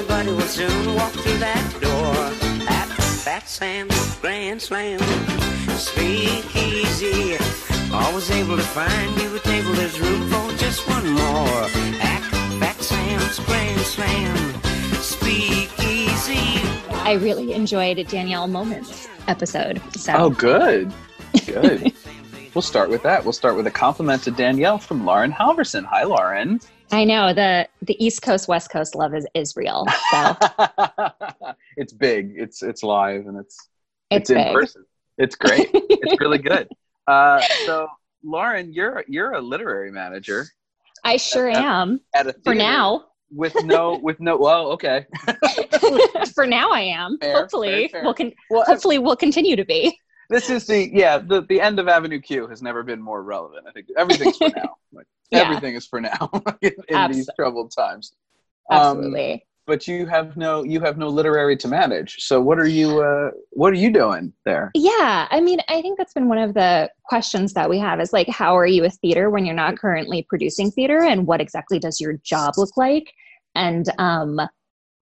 anybody will soon walk through that door. At Fat Sam's Grand Slam, speakeasy. Always able to find you a table, there's room for just one more. At Fat Sam's Grand Slam, speakeasy. I really enjoyed Danielle Mohlman's episode. So Oh, good. Good. we'll start with that. We'll start with a compliment to Danielle from Lauren Halvorsen. Hi, Lauren. I know the the East Coast West Coast love is is real. So it's big. It's it's live and it's it's, in big. person. It's great. it's really good. Uh, so, Lauren, you're you're a literary manager I sure At- am at a for now. with no with no. Well, okay. for now, I am. Fair, hopefully, fair, fair. we'll con- Well, hopefully we'll continue to be. This is the yeah the the end of Avenue Q has never been more relevant. I think everything's for now. Like, Yeah. Everything is for now in, in these troubled times. Um, Absolutely. but you have no you have no literary to manage. So what are you uh, what are you doing there? Yeah, I mean, I think that's been one of the questions that we have is like, how are you a theater when you're not currently producing theater, and what exactly does your job look like? And um,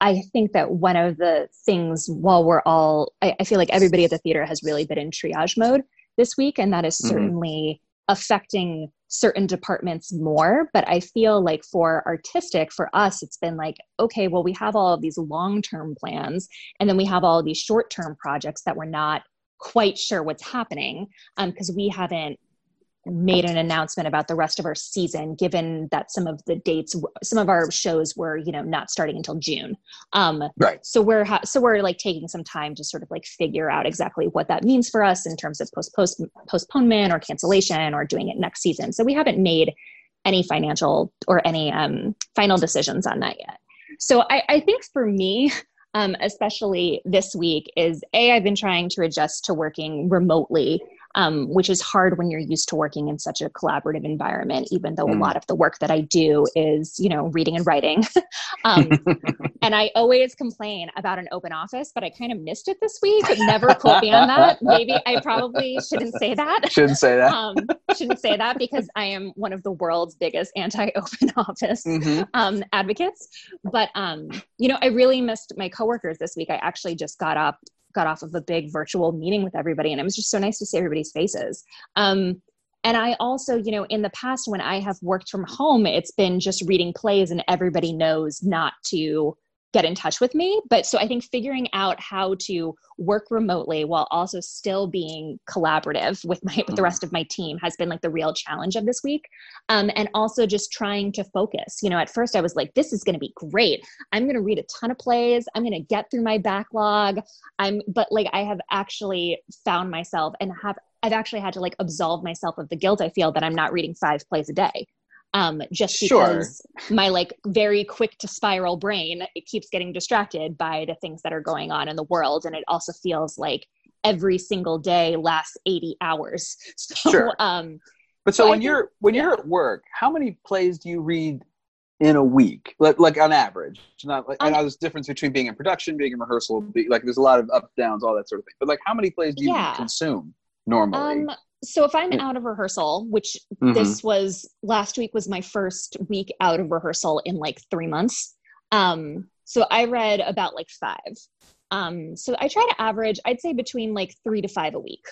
I think that one of the things, while we're all, I, I feel like everybody at the theater has really been in triage mode this week, and that is Mhm. certainly affecting certain departments more. But I feel like for artistic, for us, it's been like, okay, well, we have all of these long term plans, and then we have all of these short term projects that we're not quite sure what's happening because we haven't made an announcement about the rest of our season given that some of the dates some of our shows were you know not starting until june. Um Right. so we're ha- so we're like taking some time to sort of like figure out exactly what that means for us in terms of post post postponement or cancellation or doing it next season. So we haven't made any financial or any um, final decisions on that yet. So I, I think for me um, especially this week is a i've been trying to adjust to working remotely um, which is hard when you're used to working in such a collaborative environment even though Mm. a lot of the work that i do is you know reading and writing um, and i always complain about an open office but i kind of missed it this week never quote me on that maybe i probably shouldn't say that Shouldn't say that. um, shouldn't say that because i am one of the world's biggest anti-open office Mhm. um, advocates. But um, you know, I really missed my coworkers this week. I actually just got up, got off of a big virtual meeting with everybody, and it was just so nice to see everybody's faces. Um, and I also, you know, in the past when I have worked from home, it's been just reading plays, and everybody knows not to get in touch with me. But so I think figuring out how to work remotely while also still being collaborative with my with the Mhm. rest of my team has been like the real challenge of this week um, and also just trying to focus. You know, at first I was like, this is going to be great. I'm going to read a ton of plays. I'm going to get through my backlog. I'm, but like, I have actually found myself and have, I've actually had to like absolve myself of the guilt I feel that I'm not reading five plays a day. Um, just Sure. because my like very quick to spiral brain, it keeps getting distracted by the things that are going on in the world. And it also feels like every single day lasts 80 hours. So, Sure. um, But so I when think- you're when you're at work, how many plays do you read in a week? Like like on average, It's not like I On- know there's a difference between being in production, being in rehearsal. Be, like there's a lot of ups, downs, all that sort of thing. But like, how many plays do you Yeah. consume normally? Um, so if I'm out of rehearsal, which Mhm. this was last week was my first week out of rehearsal in like three months. Um, so I read about like five. Um, so I try to average, I'd say between like three to five a week.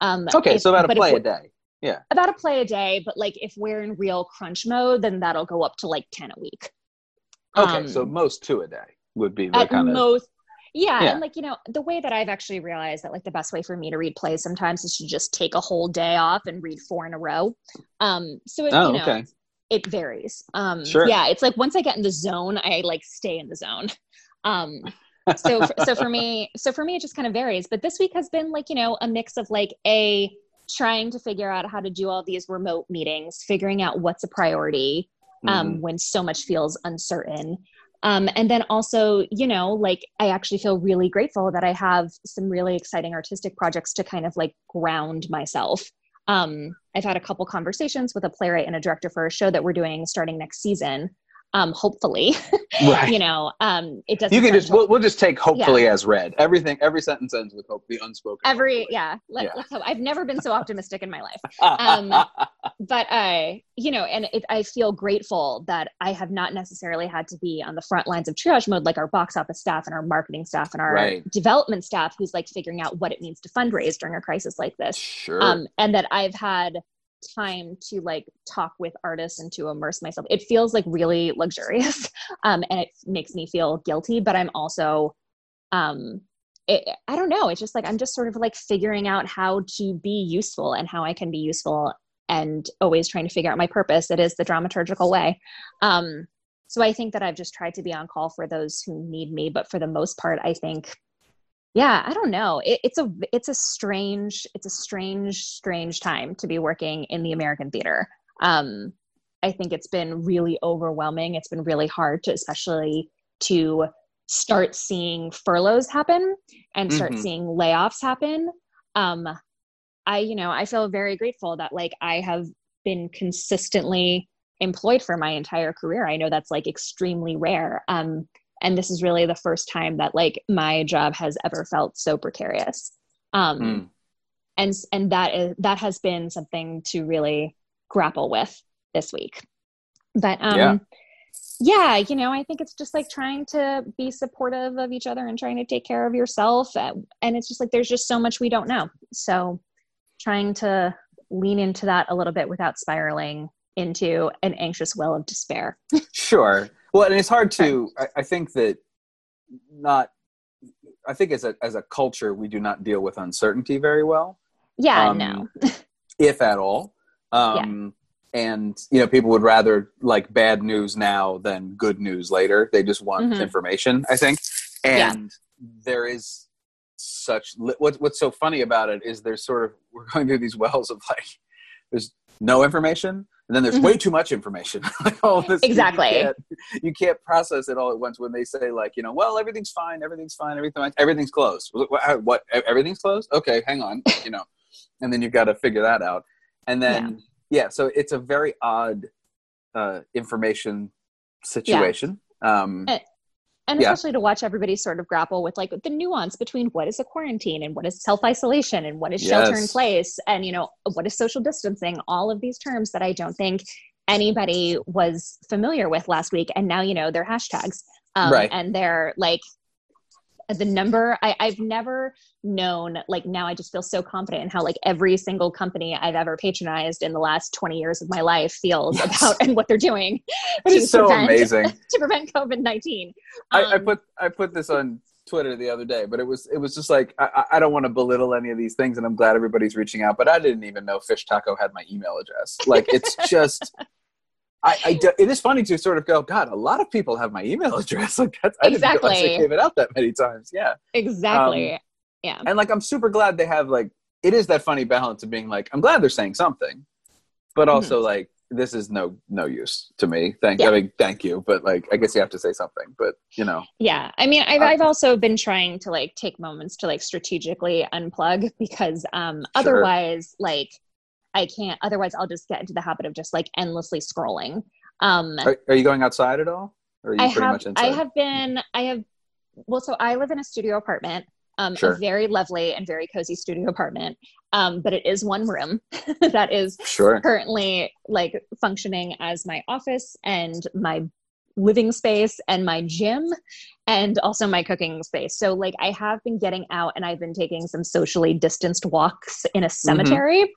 Um, okay, if- so about a play a day. Yeah. About a play a day, but like if we're in real crunch mode, then that'll go up to like ten a week. Okay, Um, so most two a day would be the at kind of most yeah, Yeah. and like you know the way that i've actually realized that like the best way for me to read plays sometimes is to just take a whole day off and read four in a row um so it, Oh, you know okay. it varies um Sure. yeah it's like once i get in the zone i like stay in the zone um so so for me so for me it just kind of varies but this week has been like you know a mix of like a trying to figure out how to do all these remote meetings figuring out what's a priority um, Mhm. when so much feels uncertain. Um, and then also, you know, like I actually feel really grateful that I have some really exciting artistic projects to kind of like ground myself. Um, I've had a couple conversations with a playwright and a director for a show that we're doing starting next season. Um, hopefully, right. you know, um, it doesn't. You can just we'll, we'll just take hopefully as read. Everything every sentence ends with hope. The unspoken. every hopefully. yeah, let, Yeah. Let's hope. I've never been so optimistic in my life. um, but I, you know, and it, I feel grateful that I have not necessarily had to be on the front lines of triage mode, like our box office staff and our marketing staff and our Right. development staff, who's like figuring out what it means to fundraise during a crisis like this. Sure. Um, and that I've had time to like talk with artists and to immerse myself. It feels like really luxurious, um, and it makes me feel guilty. But I'm also, um, it, I don't know. It's just like I'm just sort of like figuring out how to be useful and how I can be useful, and always trying to figure out my purpose. It is the dramaturgical way. Um, so I think that I've just tried to be on call for those who need me, but for the most part, I think yeah i don't know. It, it's a it's a strange it's a strange strange time to be working in the american theater. Um i think it's been really overwhelming. It's been really hard to especially to start seeing furloughs happen and start Mhm. seeing layoffs happen. Um i you know i feel very grateful that like i have been consistently employed for my entire career. I know that's like extremely rare. Um and this is really the first time that like my job has ever felt so precarious um Mm. and and that is that has been something to really grapple with this week but um Yeah. yeah. you know i think it's just like trying to be supportive of each other and trying to take care of yourself uh, and it's just like there's just so much we don't know so trying to lean into that a little bit without spiraling into an anxious well of despair Sure. Well, and it's hard to. I, I think that not. I think as a as a culture, we do not deal with uncertainty very well, yeah Um, no if at all. Um, And you know, people would rather like bad news now than good news later. They just want Mhm. information. I think, Yeah. and there is such. li- What, what's so funny about it is there's sort of we're going through these wells of like there's no information and then there's way too much information. Like all this you Exactly. can't, you can't process it all at once when they say like you know well everything's fine everything's fine everything everything's closed. What, what, everything's closed? Okay hang on you know. And then you've got to figure that out. And then yeah, so it's a very odd uh information situation. Um And- Yeah. especially to watch everybody sort of grapple with like the nuance between what is a quarantine and what is self-isolation and what is shelter in place and you know what is social distancing all of these terms that i don't think anybody was familiar with last week and now you know they're hashtags um, Right. and they're like the number I, i've never known like now i just feel so confident in how like every single company i've ever patronized in the last 20 years of my life feels Yes. about and what they're doing which is so prevent- amazing to prevent covid-19 I, I Um, put I put this on Twitter the other day, but it was it was just like I- I don't want to belittle any of these things, and I'm glad everybody's reaching out. But I didn't even know Fish Taco had my email address. Like it's just. I, I do- it is funny to sort of go, God, a lot of people have my email address. Like that's, I didn't realize Exactly. I gave it out that many times. Yeah, Exactly. Um, yeah. and like I'm super glad they have like it is that funny balance of being like I'm glad they're saying something, but also like this is no no use to me. Thank Mm-hmm. Yeah. I mean thank you, but like I guess you have to say something. But you know, Yeah. I mean, I've, Uh, I've also been trying to like take moments to like strategically unplug because um, Sure. otherwise, like, I can't, otherwise, I'll just get into the habit of just like endlessly scrolling. Um, are, are you going outside at all, or are you I pretty have, much inside? I have been, I have, well, so I live in a studio apartment, um, Sure. a very lovely and very cozy studio apartment. Um, but it is one room that is Sure. currently like functioning as my office and my living space and my gym and also my cooking space. So like I have been getting out and I've been taking some socially distanced walks in a cemetery,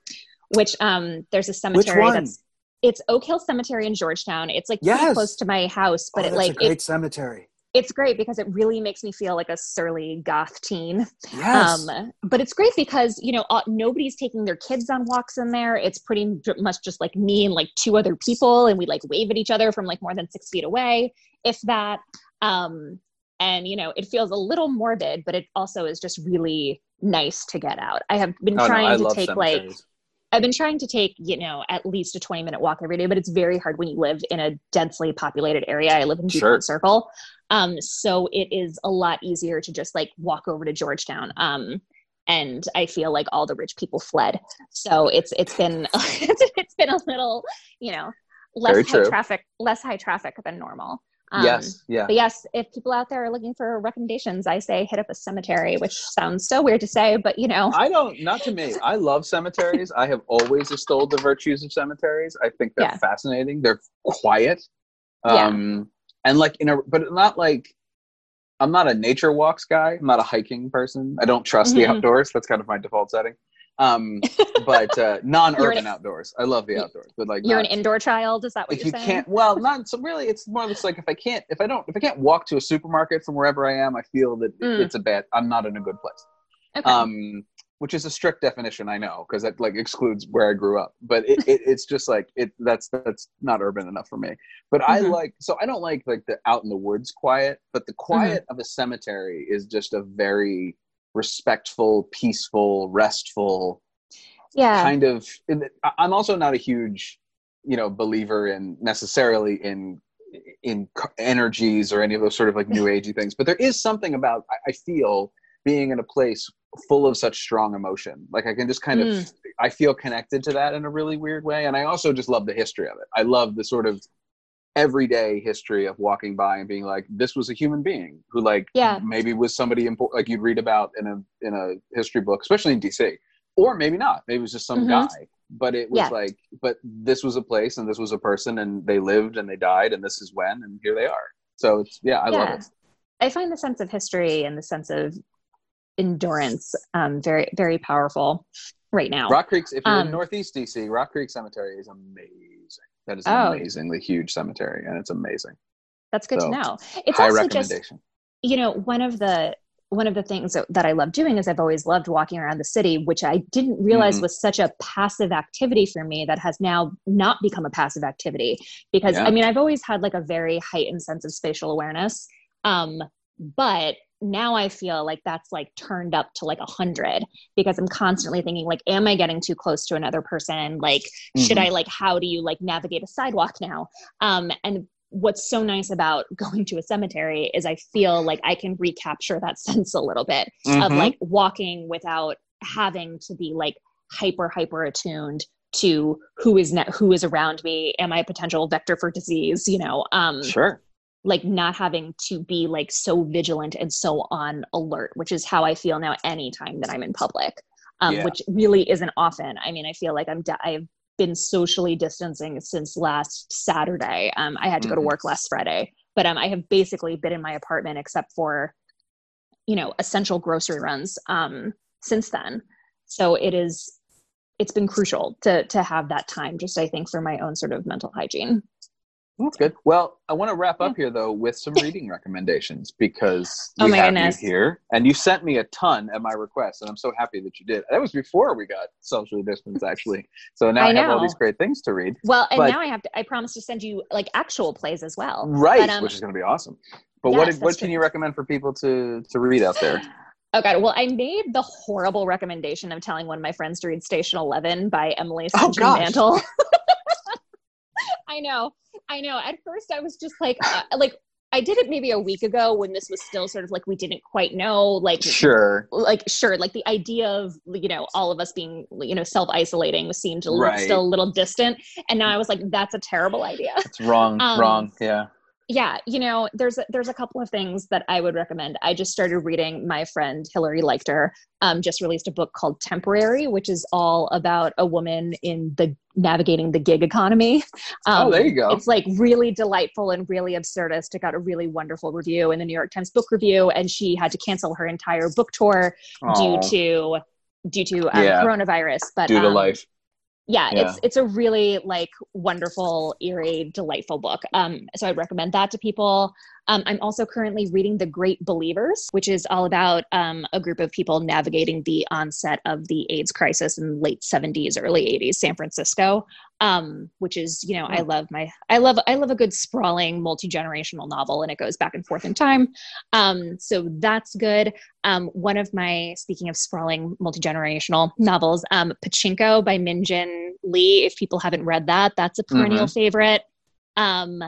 which um there's a cemetery one? that's it's Oak Hill Cemetery in Georgetown. It's like pretty Yes. close to my house, but oh, it like a great it, cemetery. it's great because it really makes me feel like a surly goth teen. Yes. Um, but it's great because you know uh, nobody's taking their kids on walks in there. It's pretty much just like me and like two other people, and we like wave at each other from like more than six feet away, if that. Um, and you know, it feels a little morbid, but it also is just really nice to get out. I have been Oh, trying I to love take like cemeteries. I've been trying to take, you know, at least a 20 minute walk every day, but it's very hard when you live in a densely populated area. I live in Sure. Dupont Circle. Um, so it is a lot easier to just like walk over to Georgetown. Um, and I feel like all the rich people fled. So it's it's been it's been a little, you know, less Very high true. traffic, less high traffic than normal. Um, yes, yeah. But yes, if people out there are looking for recommendations, I say hit up a cemetery, which sounds so weird to say, but you know. I don't, not to me. I love cemeteries. I have always extolled the virtues of cemeteries. I think they're Yeah. fascinating. They're quiet. Yeah. Um, and like, in a, but not like, I'm not a nature walks guy. I'm not a hiking person. I don't trust the Mhm. outdoors. That's kind of my default setting. Um, but uh, non-urban an- outdoors. I love the outdoors, but like You're an indoor child, is that what if you're you saying? can't well not so really it's more or less like if i can't if i don't if i can't walk to a supermarket from wherever i am i feel that Mm. it's a bad i'm not in a good place okay. um which is a strict definition i know because that like excludes where i grew up but it, it it's just like it that's that's not urban enough for me but i Mhm. like so i don't like like the out in the woods quiet but the quiet Mm-hmm. of a cemetery is just a very respectful peaceful restful yeah. kind of i'm also not a huge you know believer in necessarily in in energies or any of those sort of like new agey things but there is something about I- feel being in a place full of such strong emotion like i can just kind of Mm. i feel connected to that in a really weird way and i also just love the history of it i love the sort of everyday history of walking by and being like this was a human being who like Yeah. maybe was somebody important like you'd read about in a in a history book especially in dc or maybe not maybe it was just some Mhm. guy but it was Yeah. like but this was a place and this was a person and they lived and they died and this is when and here they are so it's yeah i love it I find the sense of history and the sense of endurance um, very, very powerful right now. rock creek's if you're Um, in northeast dc rock creek cemetery is amazing that is an Oh. amazingly huge cemetery and it's amazing That's good So, to know. It's high also just you know one of the one of the things that, that i love doing is i've always loved walking around the city which i didn't realize Mhm. was such a passive activity for me that has now not become a passive activity because Yeah. i mean i've always had like a very heightened sense of spatial awareness um, but now i feel like that's like turned up to like a hundred because i'm constantly thinking like am i getting too close to another person? Like should Mhm. i like how do you like navigate a sidewalk now? Um and what's so nice about going to a cemetery is i feel like i can recapture that sense a little bit of Mhm. like walking without having to be like hyper hyper attuned to who is ne- who is around me. Am i a potential vector for disease? You know um sure like not having to be like so vigilant and so on alert which is how i feel now anytime that i'm in public um, Yeah. which really isn't often i mean i feel like i'm di- i've been socially distancing since last saturday um, i had to go to Mhm. work last friday but um, i have basically been in my apartment except for you know essential grocery runs um, since then so it is it's been crucial to to have that time just i think for my own sort of mental hygiene That's good. Well, I want to wrap up here though with some reading recommendations because Oh we my have goodness. you here, and you sent me a ton at my request, and I'm so happy that you did. That was before we got socially distanced, actually. So now I I, have all these great things to read. well and But- now i have to i promise to send you like actual plays as well Right, But, um, which is going to be awesome. But what yes, did, what that's can true. you recommend for people to to read out there? Oh god. Well, I made the horrible recommendation of telling one of my friends to read Station Eleven by Emily Oh, St. Gosh. Mandel. I know. I know. At first, I was just like, uh, like I did it maybe a week ago when this was still sort of like we didn't quite know, like Sure. like sure like the idea of you know all of us being you know self-isolating seemed a little, Right. still a little distant and now i was like that's a terrible idea It's wrong. Um, wrong. Yeah. Yeah you know there's a, there's a couple of things that i would recommend i just started reading my friend hilary leichter um, just released a book called temporary which is all about a woman in the navigating the gig economy um, Oh, there you go. it's like really delightful and really absurdist it got a really wonderful review in the new york times book review and she had to cancel her entire book tour due to due to um, Yeah. coronavirus but due to um, life. Yeah, Yeah. it's it's a really like wonderful, eerie, delightful book. Um, so I'd recommend that to people. Um, I'm also currently reading The Great Believers, which is all about um, a group of people navigating the onset of the AIDS crisis in late 70s, early 80s, San Francisco. Um, which is, you know, I love my, I love, I love a good sprawling multi generational novel, and it goes back and forth in time. Um, so that's good. Um, one of my, speaking of sprawling multi generational novels, um, Pachinko by Min Jin Lee. If people haven't read that, that's a perennial favorite. Um,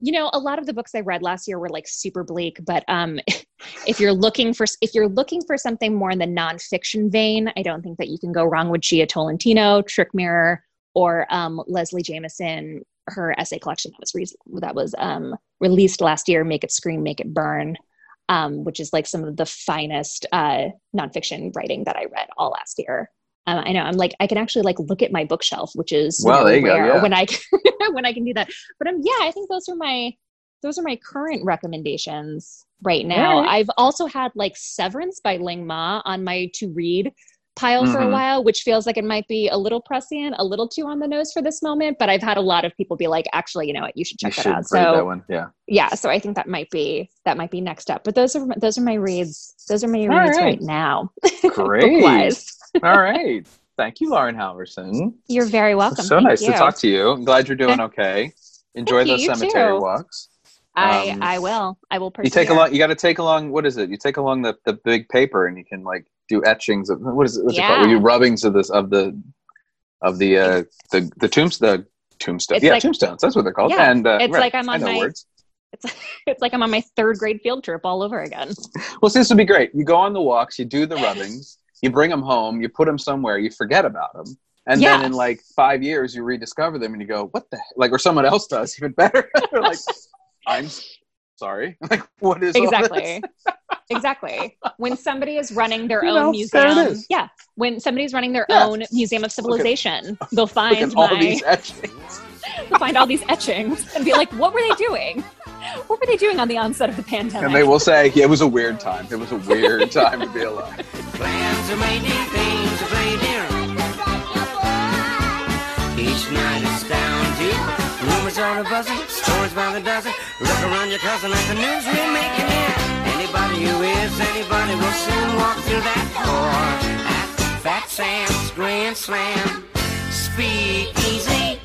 you know, a lot of the books I read last year were like super bleak, but um, if you're looking for if you're looking for something more in the nonfiction vein, I don't think that you can go wrong with Jia Tolentino, Trick Mirror, or um, Leslie Jamison. her essay collection that was re- that was um, released last year, "Make It Scream, Make It Burn," um, which is like some of the finest uh, nonfiction writing that I read all last year. Um, I know I'm like I can actually like look at my bookshelf, which is Well, there you go, rare yeah. when I when I can do that. But um, yeah, I think those are my those are my current recommendations right now. All right. I've also had like Severance by Ling Ma on my to read pile for a Mhm. while, which feels like it might be a little prescient, a little too on the nose for this moment. But I've had a lot of people be like, actually, you know what, you should You check that should out. So that one. Yeah. yeah, so I think that might be that might be next up. But those are those are my reads. Those are my All reads right. right now. Great. All right. Thank you, Lauren Halvorsen. You're very welcome. so Thank nice you. to talk to you. I'm glad you're doing okay. Enjoy those you, cemetery too. walks. I Um, I will. I will. You take persevere. along. You got to take along. What is it? You take along the, the big paper, and you can like do etchings of what is it? What's it called? Yeah. You rubbings of this of the of the uh the the tombs the tombstones. Yeah, like- tombstones. That's what they're called. Yeah, and uh, it's right, like I'm on my- words. It's it's like I'm on my third grade field trip all over again. Well, see, this would be great. You go on the walks, you do the rubbings, you bring them home, you put them somewhere, you forget about them, and then in like five years, you rediscover them, and you go, "What the?" Like, or someone else does even better. Like, "I'm sorry." Like, what is exactly exactly when somebody is running their You own know, museum yeah when somebody's running their Yeah. own museum of civilization they'll find all my these etchings. they'll find all these etchings and be like what were they doing what were they doing on the onset of the pandemic And they will say, yeah, it was a weird time. It was a weird time to be alive. Plans are made games are played in. Each night astounds you. Rumors are a buzzing, stories by the dozen. Look around your cousin at the news we're making here. Anybody who is anybody will soon walk through that door at Fat Sam's Grand Slam. Speak easy.